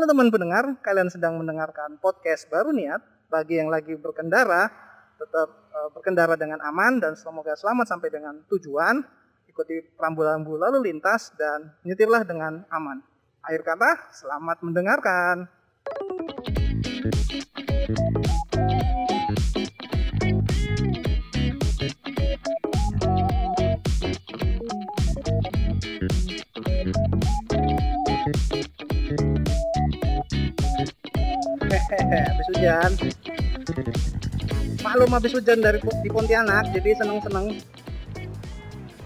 Halo teman pendengar, kalian sedang mendengarkan podcast baru niat. Bagi yang lagi berkendara, tetap uh, berkendara dengan aman dan semoga selamat sampai dengan tujuan. Ikuti rambu-rambu lalu lintas dan nyetirlah dengan aman. Akhir kata, selamat mendengarkan. habis hujan. Maklum habis hujan dari di Pontianak jadi seneng-seneng.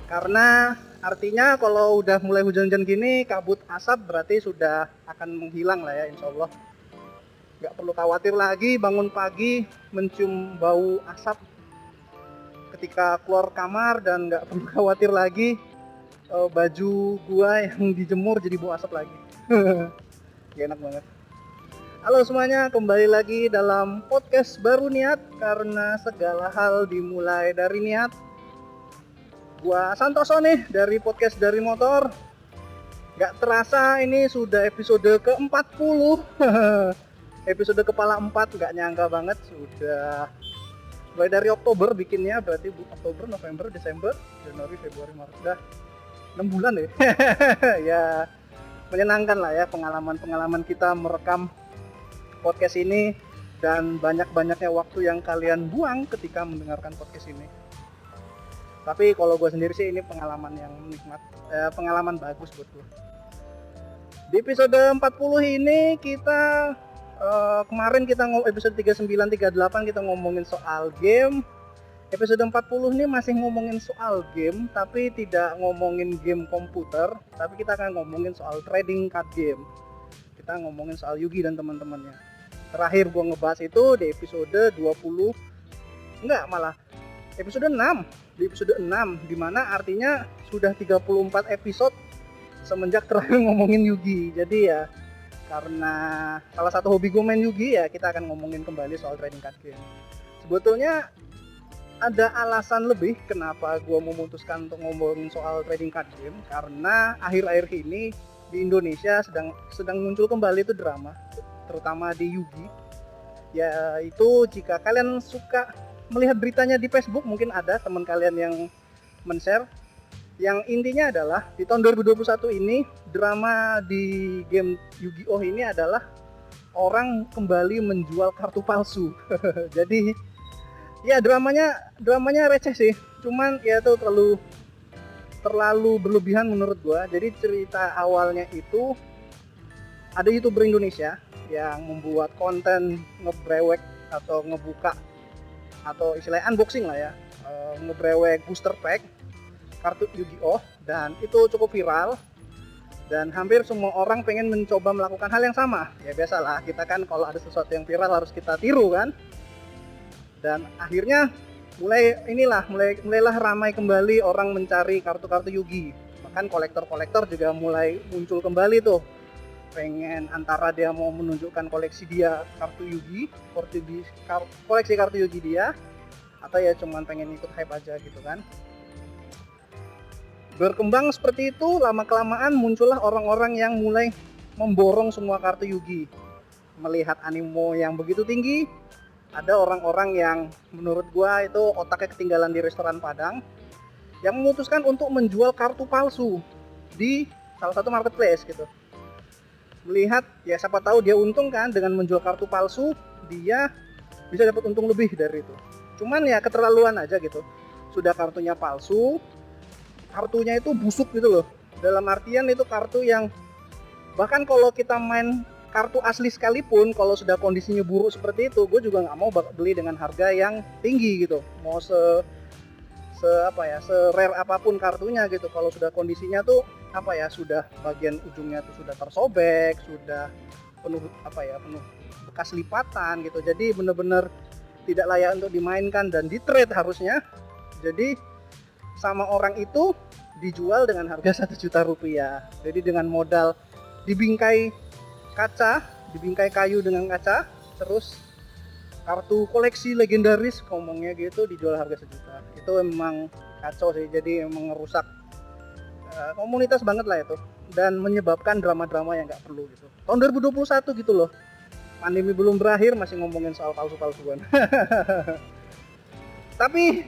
Karena artinya kalau udah mulai hujan-hujan gini kabut asap berarti sudah akan menghilang lah ya insya Allah. Nggak perlu khawatir lagi bangun pagi mencium bau asap. Ketika keluar kamar dan nggak perlu khawatir lagi uh, baju gua yang dijemur jadi bau asap lagi. Gak enak banget Halo semuanya, kembali lagi dalam podcast baru niat karena segala hal dimulai dari niat. Gua Santoso nih dari podcast dari motor. Gak terasa ini sudah episode ke-40. episode kepala 4 gak nyangka banget sudah mulai dari Oktober bikinnya berarti Oktober, November, Desember, Januari, Februari, Maret udah 6 bulan ya. ya menyenangkan lah ya pengalaman-pengalaman kita merekam podcast ini dan banyak-banyaknya waktu yang kalian buang ketika mendengarkan podcast ini. Tapi kalau gue sendiri sih ini pengalaman yang nikmat, eh, pengalaman bagus buat gue. Di episode 40 ini kita eh, kemarin kita ngomong episode 39 38 kita ngomongin soal game. Episode 40 ini masih ngomongin soal game tapi tidak ngomongin game komputer, tapi kita akan ngomongin soal trading card game. Kita ngomongin soal Yugi dan teman-temannya terakhir gua ngebahas itu di episode 20 enggak malah episode 6 di episode 6 di mana artinya sudah 34 episode semenjak terakhir ngomongin Yugi. Jadi ya karena salah satu hobi gue main Yugi ya kita akan ngomongin kembali soal trading card game. Sebetulnya ada alasan lebih kenapa gue memutuskan untuk ngomongin soal trading card game karena akhir-akhir ini di Indonesia sedang sedang muncul kembali itu drama terutama di Yugi yaitu jika kalian suka melihat beritanya di Facebook mungkin ada teman kalian yang men-share yang intinya adalah di tahun 2021 ini drama di game Yu-Gi-Oh ini adalah orang kembali menjual kartu palsu. Jadi ya dramanya dramanya receh sih. Cuman ya itu terlalu terlalu berlebihan menurut gua. Jadi cerita awalnya itu ada youtuber Indonesia yang membuat konten ngebrewek atau ngebuka atau istilahnya unboxing lah ya. Uh, ngebrewek booster pack kartu Yu-Gi-Oh! Dan itu cukup viral. Dan hampir semua orang pengen mencoba melakukan hal yang sama. Ya biasalah kita kan kalau ada sesuatu yang viral harus kita tiru kan. Dan akhirnya mulai inilah mulai mulailah ramai kembali orang mencari kartu-kartu Yugi. Bahkan kolektor-kolektor juga mulai muncul kembali tuh pengen antara dia mau menunjukkan koleksi dia kartu Yugi, koleksi kartu Yugi dia, atau ya cuman pengen ikut hype aja gitu kan. Berkembang seperti itu, lama kelamaan muncullah orang-orang yang mulai memborong semua kartu Yugi. Melihat animo yang begitu tinggi, ada orang-orang yang menurut gua itu otaknya ketinggalan di restoran Padang yang memutuskan untuk menjual kartu palsu di salah satu marketplace gitu melihat ya siapa tahu dia untung kan dengan menjual kartu palsu dia bisa dapat untung lebih dari itu. Cuman ya keterlaluan aja gitu. Sudah kartunya palsu kartunya itu busuk gitu loh. Dalam artian itu kartu yang bahkan kalau kita main kartu asli sekalipun kalau sudah kondisinya buruk seperti itu gue juga nggak mau beli dengan harga yang tinggi gitu. Mau se se apa ya se rare apa pun kartunya gitu. Kalau sudah kondisinya tuh apa ya sudah bagian ujungnya tuh sudah tersobek sudah penuh apa ya penuh bekas lipatan gitu. Jadi bener-bener tidak layak untuk dimainkan dan di trade harusnya. Jadi sama orang itu dijual dengan harga satu juta rupiah. Jadi dengan modal dibingkai kaca dibingkai kayu dengan kaca terus kartu koleksi legendaris ngomongnya gitu dijual harga sejuta. Itu memang kacau sih jadi emang ngerusak Eh, komunitas banget lah itu dan menyebabkan drama-drama yang nggak perlu gitu. Tahun 2021 gitu loh. Pandemi belum berakhir masih ngomongin soal palsu-palsuan. Tapi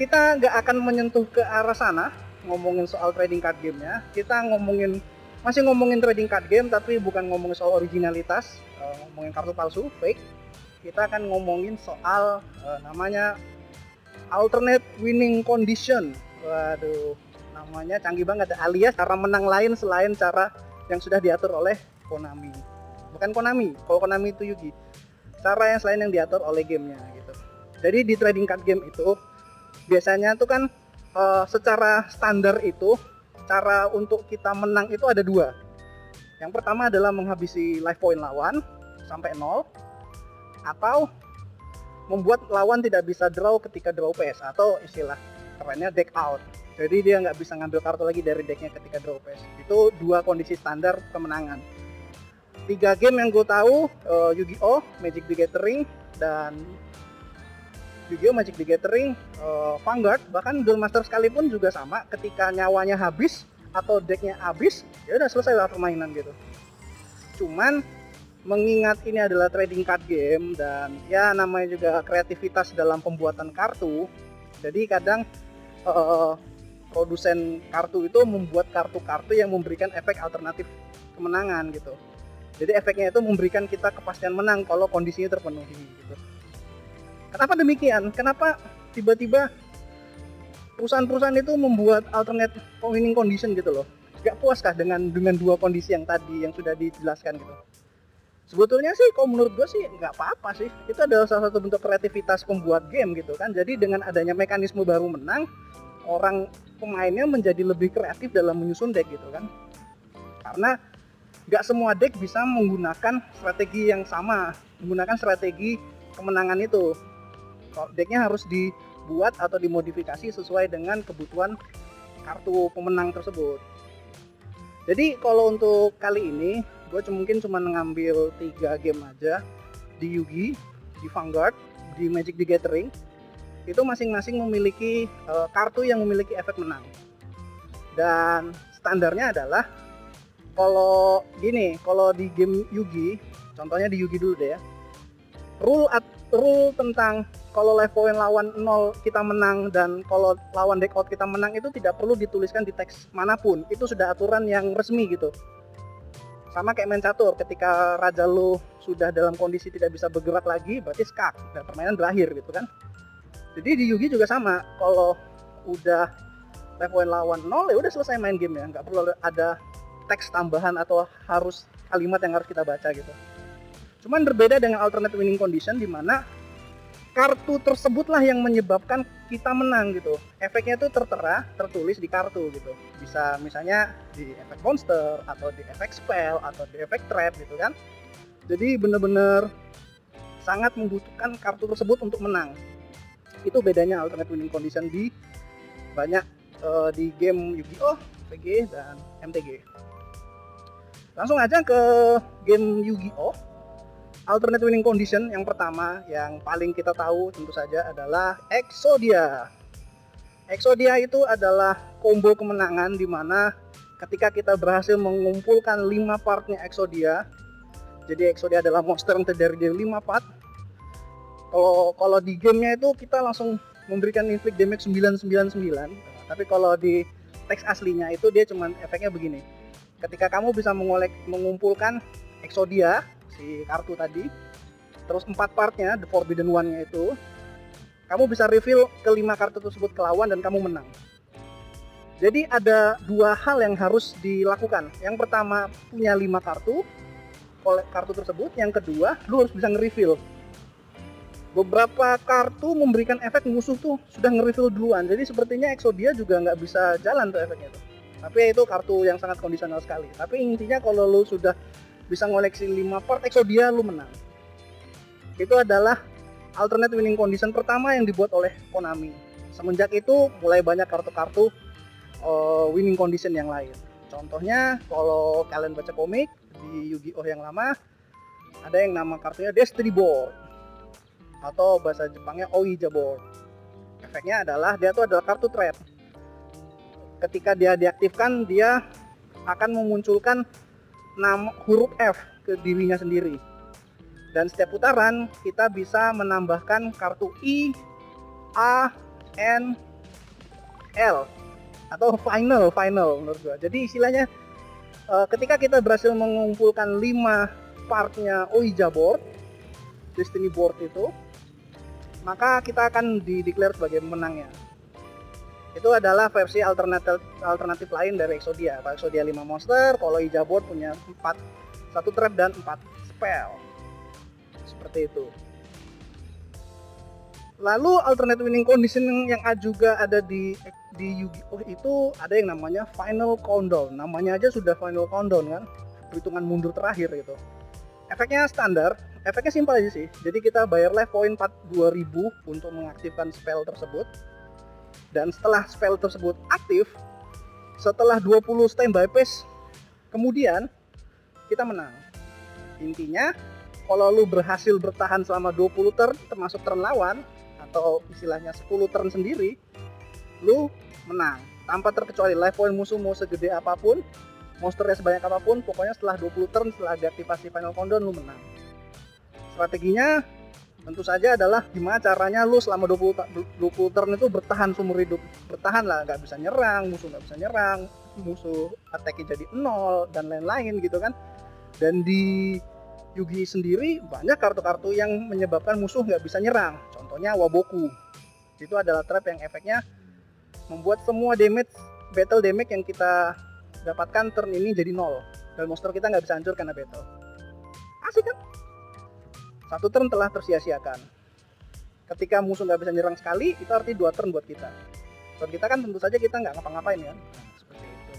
kita nggak akan menyentuh ke arah sana ngomongin soal trading card gamenya. Kita ngomongin masih ngomongin trading card game tapi bukan ngomongin soal originalitas, uh, ngomongin kartu palsu, fake. Kita akan ngomongin soal uh, namanya alternate winning condition. Waduh, namanya canggih banget alias cara menang lain selain cara yang sudah diatur oleh Konami. Bukan Konami, kalau Konami itu Yugi. Cara yang selain yang diatur oleh gamenya gitu. Jadi di trading card game itu biasanya tuh kan uh, secara standar itu cara untuk kita menang itu ada dua. Yang pertama adalah menghabisi life point lawan sampai nol atau membuat lawan tidak bisa draw ketika draw PS atau istilah kerennya deck out. Jadi dia nggak bisa ngambil kartu lagi dari decknya ketika draw PS. Itu dua kondisi standar kemenangan. Tiga game yang gue tahu uh, Yu-Gi-Oh, Magic the Gathering, dan Yu-Gi-Oh Magic the Gathering, uh, Vanguard, bahkan Duel Master sekalipun juga sama. Ketika nyawanya habis atau decknya habis, ya udah selesai lah permainan gitu. Cuman mengingat ini adalah trading card game dan ya namanya juga kreativitas dalam pembuatan kartu, jadi kadang uh, produsen kartu itu membuat kartu-kartu yang memberikan efek alternatif kemenangan gitu. Jadi efeknya itu memberikan kita kepastian menang kalau kondisinya terpenuhi gitu. Kenapa demikian? Kenapa tiba-tiba perusahaan-perusahaan itu membuat alternate winning condition gitu loh? Gak puaskah dengan dengan dua kondisi yang tadi yang sudah dijelaskan gitu? Sebetulnya sih kalau menurut gue sih nggak apa-apa sih. Itu adalah salah satu bentuk kreativitas pembuat game gitu kan. Jadi dengan adanya mekanisme baru menang, orang pemainnya menjadi lebih kreatif dalam menyusun deck gitu kan. Karena nggak semua deck bisa menggunakan strategi yang sama, menggunakan strategi kemenangan itu decknya harus dibuat atau dimodifikasi sesuai dengan kebutuhan kartu pemenang tersebut. Jadi kalau untuk kali ini gue mungkin cuma ngambil tiga game aja di Yugi, di Vanguard, di Magic the Gathering. Itu masing-masing memiliki uh, kartu yang memiliki efek menang. Dan standarnya adalah kalau gini, kalau di game Yugi, contohnya di Yugi dulu deh ya. Rule at, rule tentang kalau life point lawan 0 kita menang dan kalau lawan deck out kita menang itu tidak perlu dituliskan di teks mana pun. Itu sudah aturan yang resmi gitu. Sama kayak main catur, ketika raja lu sudah dalam kondisi tidak bisa bergerak lagi, berarti skak dan permainan berakhir gitu kan. Jadi di Yugi juga sama, kalau udah point lawan 0 ya udah selesai main game ya, nggak perlu ada teks tambahan atau harus kalimat yang harus kita baca gitu. Cuman berbeda dengan alternate winning condition di mana kartu tersebutlah yang menyebabkan kita menang gitu. Efeknya itu tertera, tertulis di kartu gitu. Bisa misalnya di efek monster atau di efek spell atau di efek trap gitu kan. Jadi bener-bener sangat membutuhkan kartu tersebut untuk menang. Itu bedanya alternate winning condition di banyak uh, di game Yu-Gi-Oh, PG dan MTG. Langsung aja ke game Yu-Gi-Oh alternate winning condition yang pertama yang paling kita tahu tentu saja adalah Exodia. Exodia itu adalah combo kemenangan di mana ketika kita berhasil mengumpulkan 5 partnya Exodia. Jadi Exodia adalah monster yang terdiri dari 5 part. Kalau kalau di gamenya itu kita langsung memberikan inflict damage 999. Tapi kalau di teks aslinya itu dia cuma efeknya begini. Ketika kamu bisa mengolek mengumpulkan Exodia si kartu tadi terus empat partnya the forbidden one nya itu kamu bisa reveal kelima kartu tersebut ke lawan dan kamu menang jadi ada dua hal yang harus dilakukan yang pertama punya lima kartu kartu tersebut yang kedua lu harus bisa nge-reveal beberapa kartu memberikan efek musuh tuh sudah nge-reveal duluan. Jadi sepertinya Exodia juga nggak bisa jalan tuh efeknya tuh. Tapi itu kartu yang sangat kondisional sekali. Tapi intinya kalau lu sudah bisa ngoleksi 5 part Exodia lu menang. Itu adalah alternate winning condition pertama yang dibuat oleh Konami. Semenjak itu mulai banyak kartu-kartu uh, winning condition yang lain. Contohnya kalau kalian baca komik di Yu-Gi-Oh yang lama ada yang nama kartunya Destiny Board atau bahasa Jepangnya Ouija Board efeknya adalah dia tuh adalah kartu trap ketika dia diaktifkan dia akan memunculkan nama huruf F ke dirinya sendiri. Dan setiap putaran kita bisa menambahkan kartu I, A, N, L atau final final menurut gua. Jadi istilahnya uh, ketika kita berhasil mengumpulkan 5 partnya Ouija board, Destiny board itu, maka kita akan dideklar sebagai pemenangnya. Itu adalah versi alternatif alternatif lain dari Exodia. Kalau Exodia 5 monster, kalau Ouija board punya 4 satu trap dan 4 spell. Seperti itu. Lalu alternate winning condition yang juga ada di di Yu-Gi-Oh itu ada yang namanya final countdown. Namanya aja sudah final countdown kan, perhitungan mundur terakhir gitu. Efeknya standar, efeknya simpel aja sih. Jadi kita bayar life point 4 2000 untuk mengaktifkan spell tersebut. Dan setelah spell tersebut aktif, setelah 20 standby phase, kemudian kita menang. Intinya, kalau lu berhasil bertahan selama 20 turn termasuk turn lawan, atau istilahnya 10 turn sendiri lu menang tanpa terkecuali life point musuh mau segede apa pun monsternya sebanyak apa pun pokoknya setelah 20 turn setelah deaktivasi final countdown lu menang strateginya tentu saja adalah gimana caranya lu selama 20, 20 turn itu bertahan seumur hidup bertahan lah nggak bisa nyerang musuh nggak bisa nyerang musuh attack jadi nol dan lain-lain gitu kan dan di Yugi sendiri banyak kartu-kartu yang menyebabkan musuh nggak bisa nyerang. Contohnya Waboku. Itu adalah trap yang efeknya membuat semua damage, battle damage yang kita dapatkan turn ini jadi nol. Dan monster kita nggak bisa hancur karena battle. Asik kan? Satu turn telah tersia-siakan. Ketika musuh nggak bisa nyerang sekali, itu arti dua turn buat kita. Buat kita kan tentu saja kita nggak ngapa-ngapain kan. seperti itu.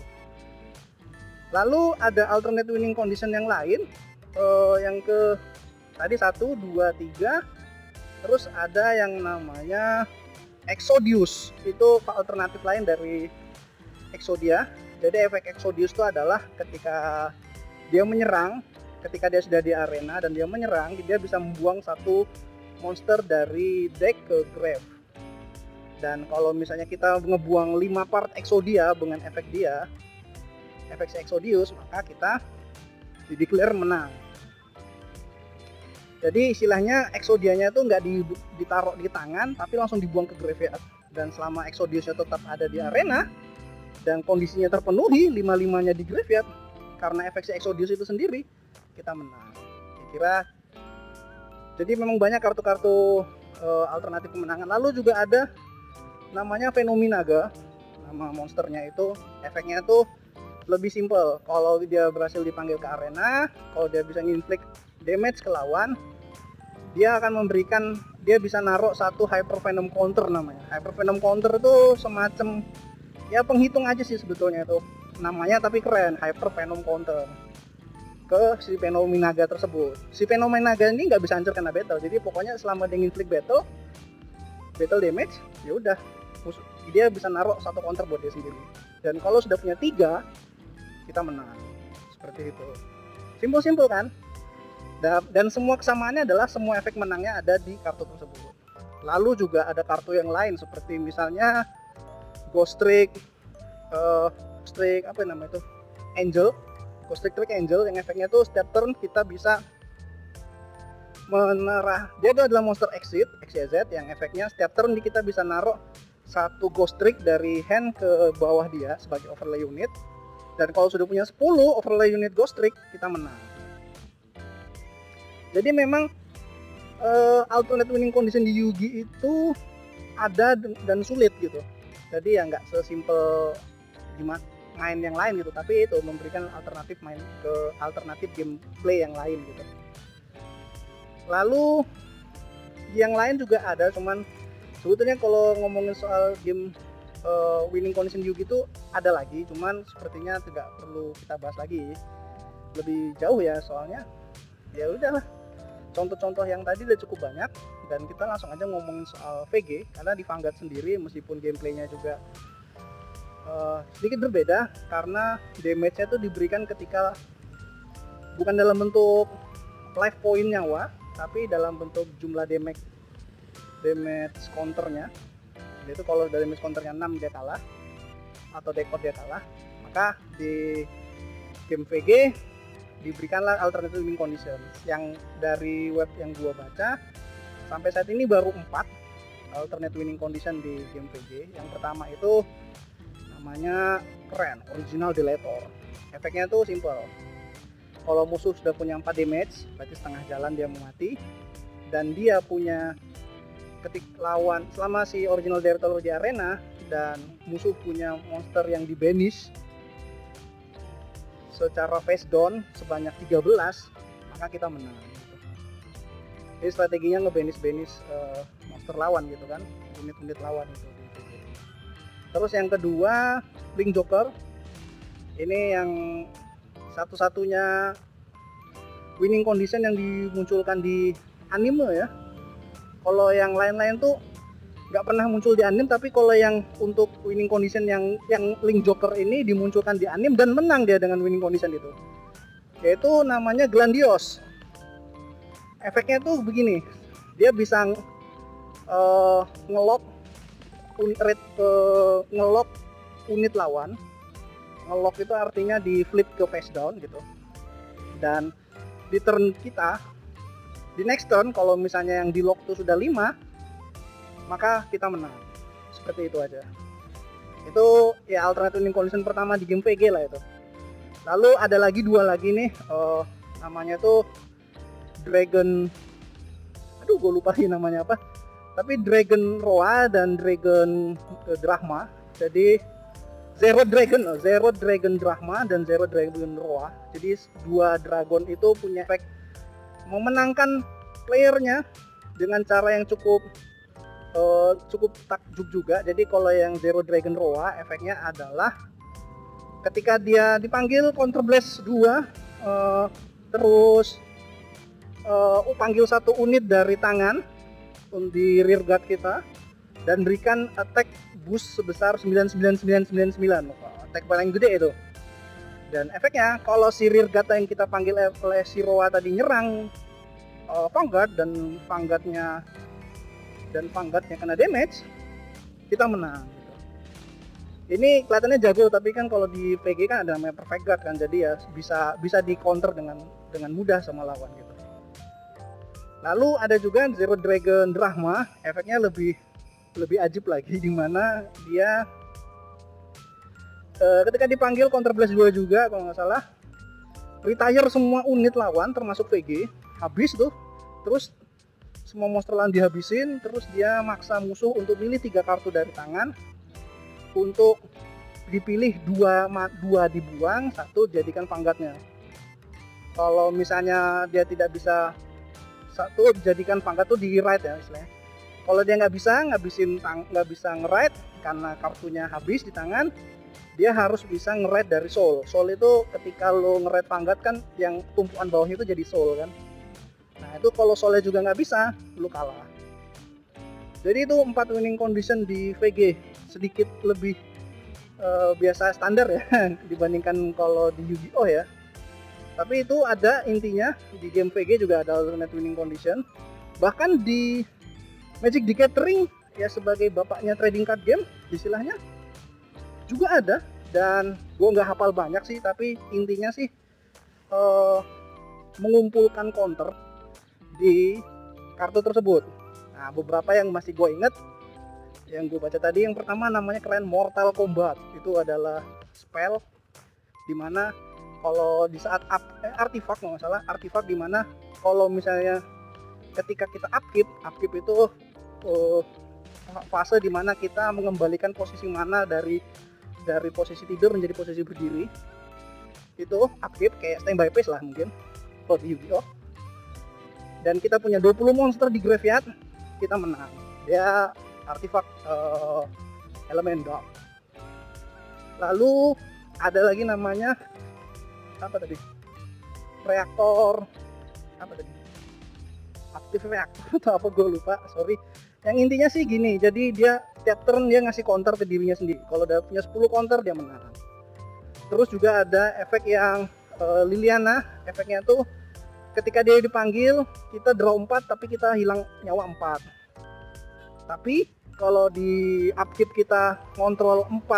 Lalu ada alternate winning condition yang lain uh, yang ke tadi satu dua tiga terus ada yang namanya Exodius itu alternatif lain dari Exodia jadi efek Exodius itu adalah ketika dia menyerang ketika dia sudah di arena dan dia menyerang dia bisa membuang satu monster dari deck ke grave. Dan kalau misalnya kita ngebuang 5 part Exodia dengan efek dia efek Exodius maka kita dideklar menang. Jadi istilahnya exodianya itu nggak ditaruh di tangan tapi langsung dibuang ke graveyard. Dan selama exodiusnya tetap ada di arena dan kondisinya terpenuhi lima limanya di graveyard karena efek exodius itu sendiri kita menang. Kira jadi memang banyak kartu-kartu uh, alternatif kemenangan. Lalu juga ada namanya Phenomenaga nama monsternya itu efeknya itu lebih simple kalau dia berhasil dipanggil ke arena kalau dia bisa nginflict damage ke lawan dia akan memberikan dia bisa naruh satu hyper venom counter namanya. Hyper venom counter itu semacam ya penghitung aja sih sebetulnya itu namanya tapi keren hyper venom counter ke si Phenomenaga tersebut. Si Phenomenaga ini nggak bisa hancur kena battle. Jadi pokoknya selama dia inflict battle battle damage ya udah. Dia bisa naruh satu counter buat dia sendiri. Dan kalau sudah punya tiga kita menang. Seperti itu. Simpel-simpel kan? Dan semua kesamaannya adalah semua efek menangnya ada di kartu tersebut. Lalu juga ada kartu yang lain seperti misalnya Ghost Trick, uh, Trick apa namanya itu? Angel, Ghost Trick Trick Angel yang efeknya tuh setiap turn kita bisa menerah dia itu adalah monster exit XYZ yang efeknya setiap turn kita bisa naruh satu ghost trick dari hand ke bawah dia sebagai overlay unit. Dan kalau sudah punya 10 overlay unit ghost trick kita menang. Jadi memang uh, alternate winning condition di Yugi itu ada dan sulit gitu. Jadi ya nggak sesimpel gimana main yang lain gitu tapi itu memberikan alternatif main ke alternatif gameplay yang lain gitu. Lalu yang lain juga ada cuman sebetulnya kalau ngomongin soal game uh, winning condition Yugi itu ada lagi cuman sepertinya tidak perlu kita bahas lagi. Lebih jauh ya soalnya ya udahlah. Contoh-contoh yang tadi udah cukup banyak dan kita langsung aja ngomongin soal VG karena di Vanguard sendiri meskipun gameplaynya juga uh, sedikit berbeda karena damage-nya itu diberikan ketika bukan dalam bentuk life point nyawa tapi dalam bentuk jumlah damage damage counternya. Itu kalau damage counternya 6 dia kalah atau decode dia kalah maka di game VG diberikanlah alternative winning condition yang dari web yang gua baca sampai saat ini baru 4 alternate winning condition di game VG yang pertama itu namanya keren original deletor efeknya tuh simple. Kalau musuh sudah punya 4 damage berarti setengah jalan dia mau mati dan dia punya ketik lawan selama si original deletor di arena dan musuh punya monster yang di banish secara face down sebanyak 13 maka kita menang. Jadi strateginya ngebanish-banish uh, monster lawan gitu kan unit-unit lawan itu terus yang kedua Link Joker. Ini yang satu-satunya winning condition yang dimunculkan di anime ya. Kalau yang lain-lain tuh nggak pernah muncul di anime tapi kalau yang untuk winning condition yang yang Link Joker ini dimunculkan di anime dan menang dia dengan winning condition itu. Yaitu namanya Glandios. Efeknya tuh begini. Dia bisa uh, ngelok unit uh, ngelok unit lawan. Ngelok itu artinya di flip ke face down gitu. Dan di turn kita di next turn kalau misalnya yang di lock tuh sudah 5 maka kita menang. Seperti itu aja. Itu ya alternative winning condition pertama di game VG lah itu. Lalu ada lagi dua lagi nih uh, namanya tuh Dragon aduh gue lupa sih namanya apa tapi Dragon Roa dan Dragon uh, Drachma jadi Zero Dragon oh, Zero Dragon Drachma dan Zero Dragon Roa jadi dua dragon itu punya efek memenangkan playernya dengan cara yang cukup uh, cukup takjub juga. Jadi kalau yang Zero Dragon Roa efeknya adalah ketika dia dipanggil Counter Blast 2 uh, terus uh, panggil satu unit dari tangan di rear guard kita dan berikan attack boost sebesar 99999 attack paling gede itu. Dan efeknya kalau si rear guard yang kita panggil oleh si Roa tadi nyerang uh, Vanguard dan Vanguardnya dan Vanguardnya kena damage kita menang gitu. ini kelihatannya jago tapi kan kalau di PG kan ada namanya perfect guard kan jadi ya bisa bisa di counter dengan dengan mudah sama lawan gitu lalu ada juga Zero Dragon Drahma. Efeknya lebih lebih ajib lagi di mana dia uh, ketika dipanggil counter blast 2 juga kalau nggak salah retire semua unit lawan termasuk VG habis tuh terus semua monster lawan dihabisin terus dia maksa musuh untuk milih tiga kartu dari tangan untuk dipilih dua dua dibuang satu jadikan panggatnya. Kalau misalnya dia tidak bisa satu jadikan panggat tuh di right ya istilahnya kalau dia nggak bisa ngabisin nggak bisa nge karena kartunya habis di tangan dia harus bisa nge dari soul soul itu ketika lo nge panggat kan yang tumpuan bawahnya itu jadi soul kan Nah itu kalau Soleh juga nggak bisa, lu kalah. Jadi itu empat winning condition di VG sedikit lebih uh, biasa standar ya dibandingkan kalau di Yu-Gi-Oh ya. Tapi itu ada intinya di game VG juga ada alternate winning condition. Bahkan di Magic the Gathering ya sebagai bapaknya trading card game istilahnya juga ada dan gue nggak hafal banyak sih tapi intinya sih uh, mengumpulkan counter di kartu tersebut. Nah, beberapa yang masih gue inget yang gue baca tadi yang pertama namanya keren Mortal Kombat itu adalah spell di mana kalau di saat up, eh, artifak nggak salah artifak di mana kalau misalnya ketika kita upkeep upkeep itu uh, fase di mana kita mengembalikan posisi mana dari dari posisi tidur menjadi posisi berdiri itu upkeep kayak standby phase lah mungkin kalau di Yu-Gi-Oh. Dan kita punya 20 monster di graveyard kita menang. Dia artifak uh, elemen dog lalu ada lagi namanya apa tadi? Reaktor. Apa tadi? Aktif reaktor atau apa gue lupa sorry. Yang intinya sih gini jadi dia tiap turn dia ngasih counter ke dirinya sendiri. Kalau udah punya 10 counter dia menang. Terus juga ada efek yang uh, Liliana efeknya tuh ketika dia dipanggil kita draw 4 tapi kita hilang nyawa 4 tapi kalau di upkeep kita kontrol 4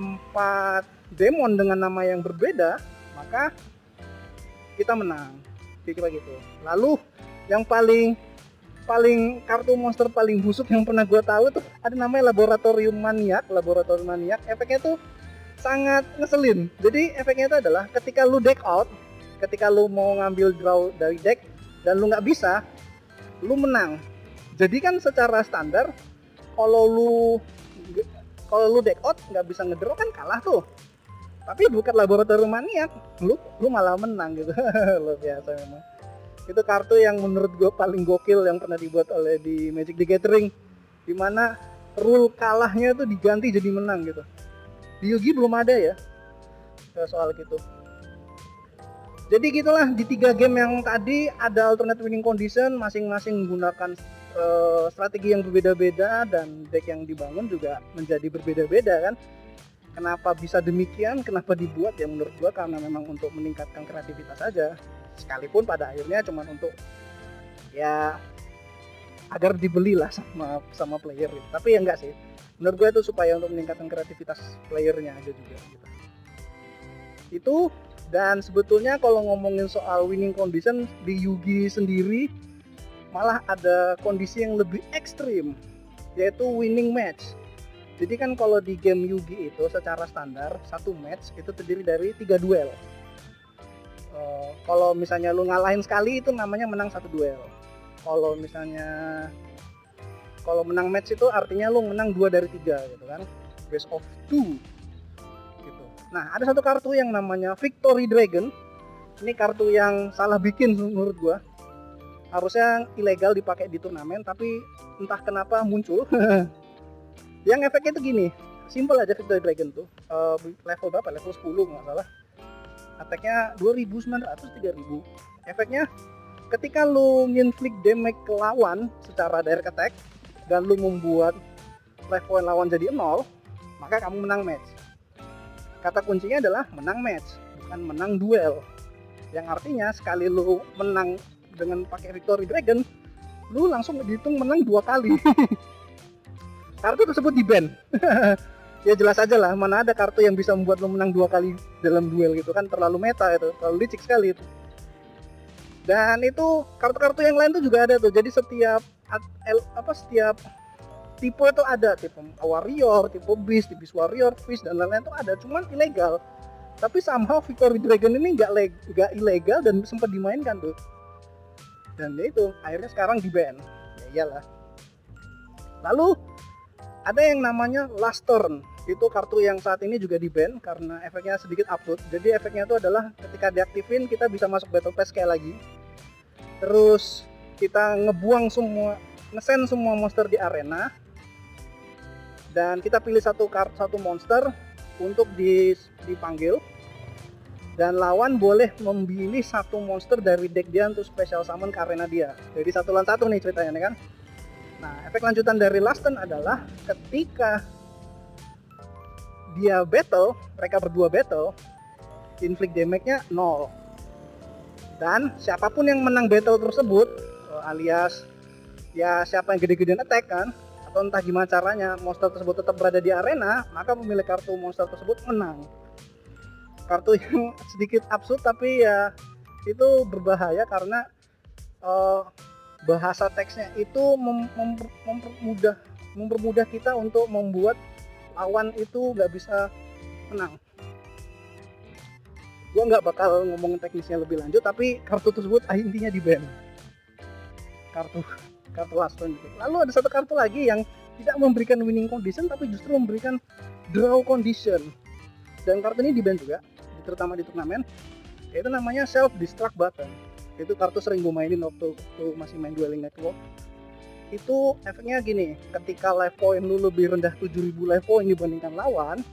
4 demon dengan nama yang berbeda maka kita menang. Kira-kira gitu. Lalu yang paling paling kartu monster paling busuk yang pernah gue tahu tuh ada namanya laboratorium maniak laboratorium maniak efeknya tuh sangat ngeselin. Jadi efeknya itu adalah ketika lu deck out ketika lu mau ngambil draw dari deck dan lu nggak bisa lu menang. Jadi kan secara standar kalau lu kalau lu deck out nggak bisa ngedraw kan kalah tuh tapi bukan laboratorium maniak. Lu lu malah menang gitu. Lo biasa memang. Itu kartu yang menurut gue paling gokil yang pernah dibuat oleh di Magic the Gathering. Di mana rule kalahnya tuh diganti jadi menang gitu. Di Yugi belum ada ya soal gitu. Jadi gitulah di tiga game yang tadi ada alternate winning condition masing-masing menggunakan uh, strategi yang berbeda-beda dan deck yang dibangun juga menjadi berbeda-beda kan kenapa bisa demikian? Kenapa dibuat? Ya menurut gua karena memang untuk meningkatkan kreativitas saja. Sekalipun pada akhirnya cuma untuk ya agar dibeli lah sama sama player gitu. tapi ya enggak sih. Menurut gue itu supaya untuk meningkatkan kreativitas playernya aja juga gitu. itu dan sebetulnya kalau ngomongin soal winning condition di Yugi sendiri malah ada kondisi yang lebih ekstrim yaitu winning match jadi kan kalau di game Yugi itu secara standar satu match itu terdiri dari tiga duel uh, kalau misalnya lu ngalahin sekali itu namanya menang satu duel kalau misalnya kalau menang match itu artinya lu menang dua dari tiga gitu kan best of two Nah, ada satu kartu yang namanya Victory Dragon. Ini kartu yang salah bikin menurut gua. Harusnya ilegal dipakai di turnamen, tapi entah kenapa muncul. yang efeknya itu gini, simple aja Victory Dragon tuh. Uh, level berapa? Level 10 nggak salah. Attacknya 2900 3000. Efeknya ketika lu nginflict damage ke lawan secara direct attack dan lu membuat level lawan jadi nol, maka kamu menang match kata kuncinya adalah menang match bukan menang duel yang artinya sekali lu menang dengan pakai victory dragon lu langsung dihitung menang dua kali kartu tersebut di ban. Ya jelas aja lah mana ada kartu yang bisa membuat lu menang dua kali dalam duel gitu kan. Terlalu meta itu terlalu licik sekali itu. Dan itu kartu-kartu yang lain tuh juga ada tuh. Jadi setiap apa setiap tipe itu ada. Tipe warrior tipe beast tipe warrior fish dan lain-lain itu ada. Cuman ilegal. Tapi somehow Victory Dragon ini nggak nggak ilegal dan sempat dimainkan tuh. Dan ya itu akhirnya sekarang di ban. Ya iyalah. Lalu ada yang namanya last turn. Itu kartu yang saat ini juga di ban karena efeknya sedikit absurd jadi efeknya itu adalah ketika diaktifin kita bisa masuk battle pass kayak lagi. Terus kita ngebuang semua ngesen semua monster di arena. Dan kita pilih satu kart satu monster untuk dipanggil. Dan lawan boleh memilih satu monster dari deck dia untuk special summon ke arena dia. Jadi satu lawan satu nih ceritanya nih kan nah efek lanjutan dari last turn adalah ketika dia battle mereka berdua battle inflict damage-nya nol dan siapa pun yang menang battle tersebut alias ya siapa yang gede-gedean attack kan atau entah gimana caranya monster tersebut tetap berada di arena, maka pemilik kartu monster tersebut menang. Kartu yang sedikit absurd tapi ya itu berbahaya karena uh, bahasa teksnya itu mem mem mempermudah mempermudah kita untuk membuat lawan itu nggak bisa menang. Gua nggak bakal ngomong teknisnya lebih lanjut, tapi kartu tersebut intinya di ban. Kartu kartu last turn gitu. Lalu ada satu kartu lagi yang tidak memberikan winning condition tapi justru memberikan draw condition. Dan kartu ini di band juga, terutama di turnamen, yaitu namanya self destruct button. Itu kartu sering gue mainin waktu, waktu masih main dueling network. Itu efeknya gini, ketika life point lu lebih rendah 7000 life point dibandingkan lawan,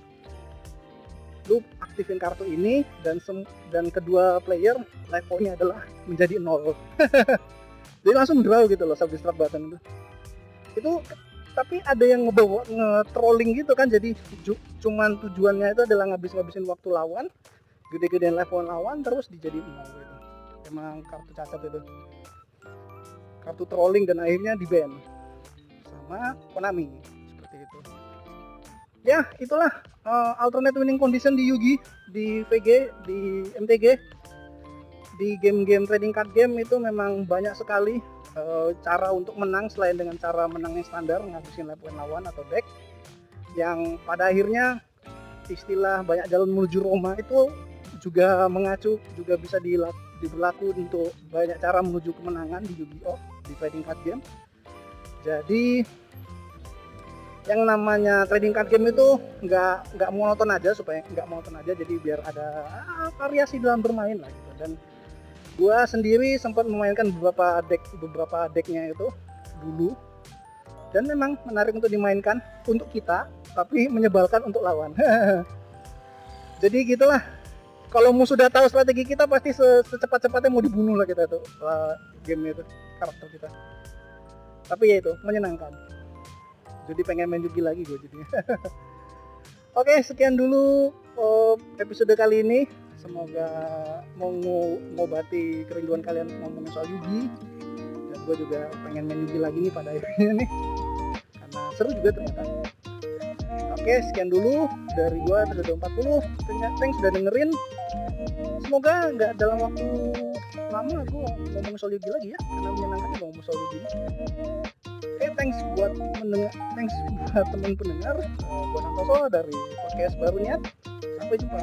lu aktifin kartu ini dan sem dan kedua player life pointnya adalah menjadi nol. Jadi langsung draw gitu loh self destruct button itu. Itu tapi ada yang ngebawa nge-trolling gitu kan jadi cuman tujuannya itu adalah ngabis-ngabisin waktu lawan gede-gedean level lawan terus dijadiin nol gitu emang kartu cacat itu. Kartu trolling dan akhirnya di ban. Sama Konami seperti itu. Ya itulah uh, alternate winning condition di Yugi, di VG, di MTG, di game-game trading card game itu memang banyak sekali uh, cara untuk menang selain dengan cara menang yang standar ngabisin life lawan atau deck yang pada akhirnya istilah banyak jalan menuju Roma itu juga mengacu juga bisa diberlaku untuk banyak cara menuju kemenangan di Yu-Gi-Oh! di trading card game. Jadi yang namanya trading card game itu nggak nggak monoton aja supaya nggak monoton aja jadi biar ada ah, variasi dalam bermain lah gitu. Dan gua sendiri sempat memainkan beberapa deck beberapa decknya itu dulu. Dan memang menarik untuk dimainkan untuk kita tapi menyebalkan untuk lawan. Jadi gitulah kalau musuh sudah tahu strategi kita pasti secepat-cepatnya mau dibunuh lah kita tuh game itu karakter kita. Tapi ya itu menyenangkan. Jadi pengen main Yugi lagi gue jadinya. Oke sekian dulu uh, episode kali ini. Semoga mau ngobati kerinduan kalian ngomongin soal Yugi. Dan gue juga pengen main Yugi lagi nih pada akhirnya nih. Karena seru juga ternyata. Oke sekian dulu dari gue episode 40 thanks sudah dengerin semoga nggak dalam waktu lama gue ngomong soal lagi ya karena menyenangkan ngomong soal Yugi Oke, thanks buat mendengar, thanks buat teman pendengar, uh, buat Santoso dari podcast barunya. Sampai jumpa.